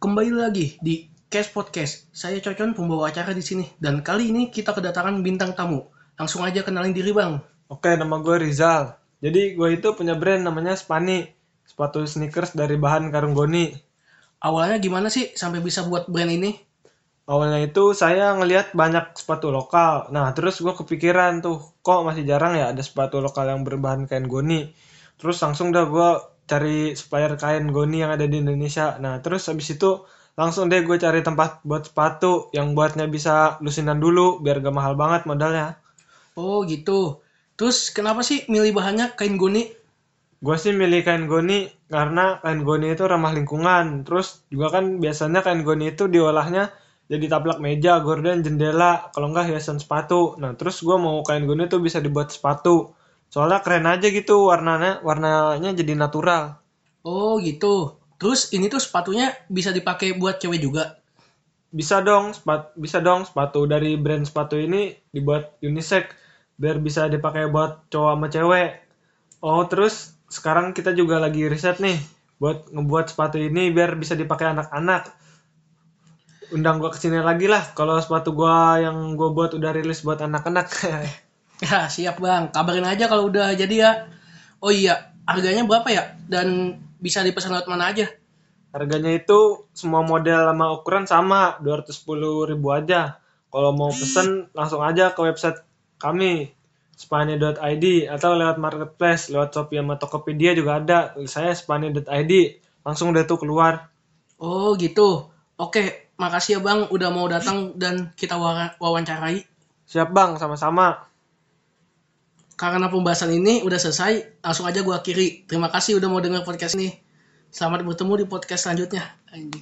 kembali lagi di Cast Podcast. Saya Cocon pembawa acara di sini dan kali ini kita kedatangan bintang tamu. Langsung aja kenalin diri bang. Oke, nama gue Rizal. Jadi gue itu punya brand namanya Spani. Sepatu sneakers dari bahan karung goni. Awalnya gimana sih sampai bisa buat brand ini? Awalnya itu saya ngelihat banyak sepatu lokal. Nah, terus gue kepikiran tuh, kok masih jarang ya ada sepatu lokal yang berbahan kain goni. Terus langsung dah gue cari supplier kain goni yang ada di Indonesia. Nah, terus habis itu langsung deh gue cari tempat buat sepatu yang buatnya bisa lusinan dulu biar gak mahal banget modalnya. Oh gitu. Terus kenapa sih milih bahannya kain goni? Gue sih milih kain goni karena kain goni itu ramah lingkungan. Terus juga kan biasanya kain goni itu diolahnya jadi taplak meja, gorden, jendela, kalau enggak hiasan sepatu. Nah, terus gue mau kain goni tuh bisa dibuat sepatu. Soalnya keren aja gitu warnanya, warnanya jadi natural. Oh gitu. Terus ini tuh sepatunya bisa dipakai buat cewek juga. Bisa dong, sepat, bisa dong sepatu dari brand sepatu ini dibuat unisex biar bisa dipakai buat cowok sama cewek. Oh, terus sekarang kita juga lagi riset nih buat ngebuat sepatu ini biar bisa dipakai anak-anak undang gua ke sini lagi lah kalau sepatu gua yang gua buat udah rilis buat anak-anak Ya siap bang. Kabarin aja kalau udah jadi ya. Oh iya, harganya berapa ya? Dan bisa dipesan lewat mana aja? harganya itu semua model sama ukuran sama 210 ribu aja kalau mau pesen langsung aja ke website kami spani.id atau lewat marketplace lewat Shopee sama Tokopedia juga ada saya spani.id langsung deh tuh keluar Oh gitu. Oke, makasih ya bang udah mau datang dan kita wa- wawancarai. siap bang sama-sama Karena pembahasan ini udah selesai, langsung aja gua akhiri. Terima kasih udah mau dengar podcast ini. Selamat bertemu di podcast selanjutnya.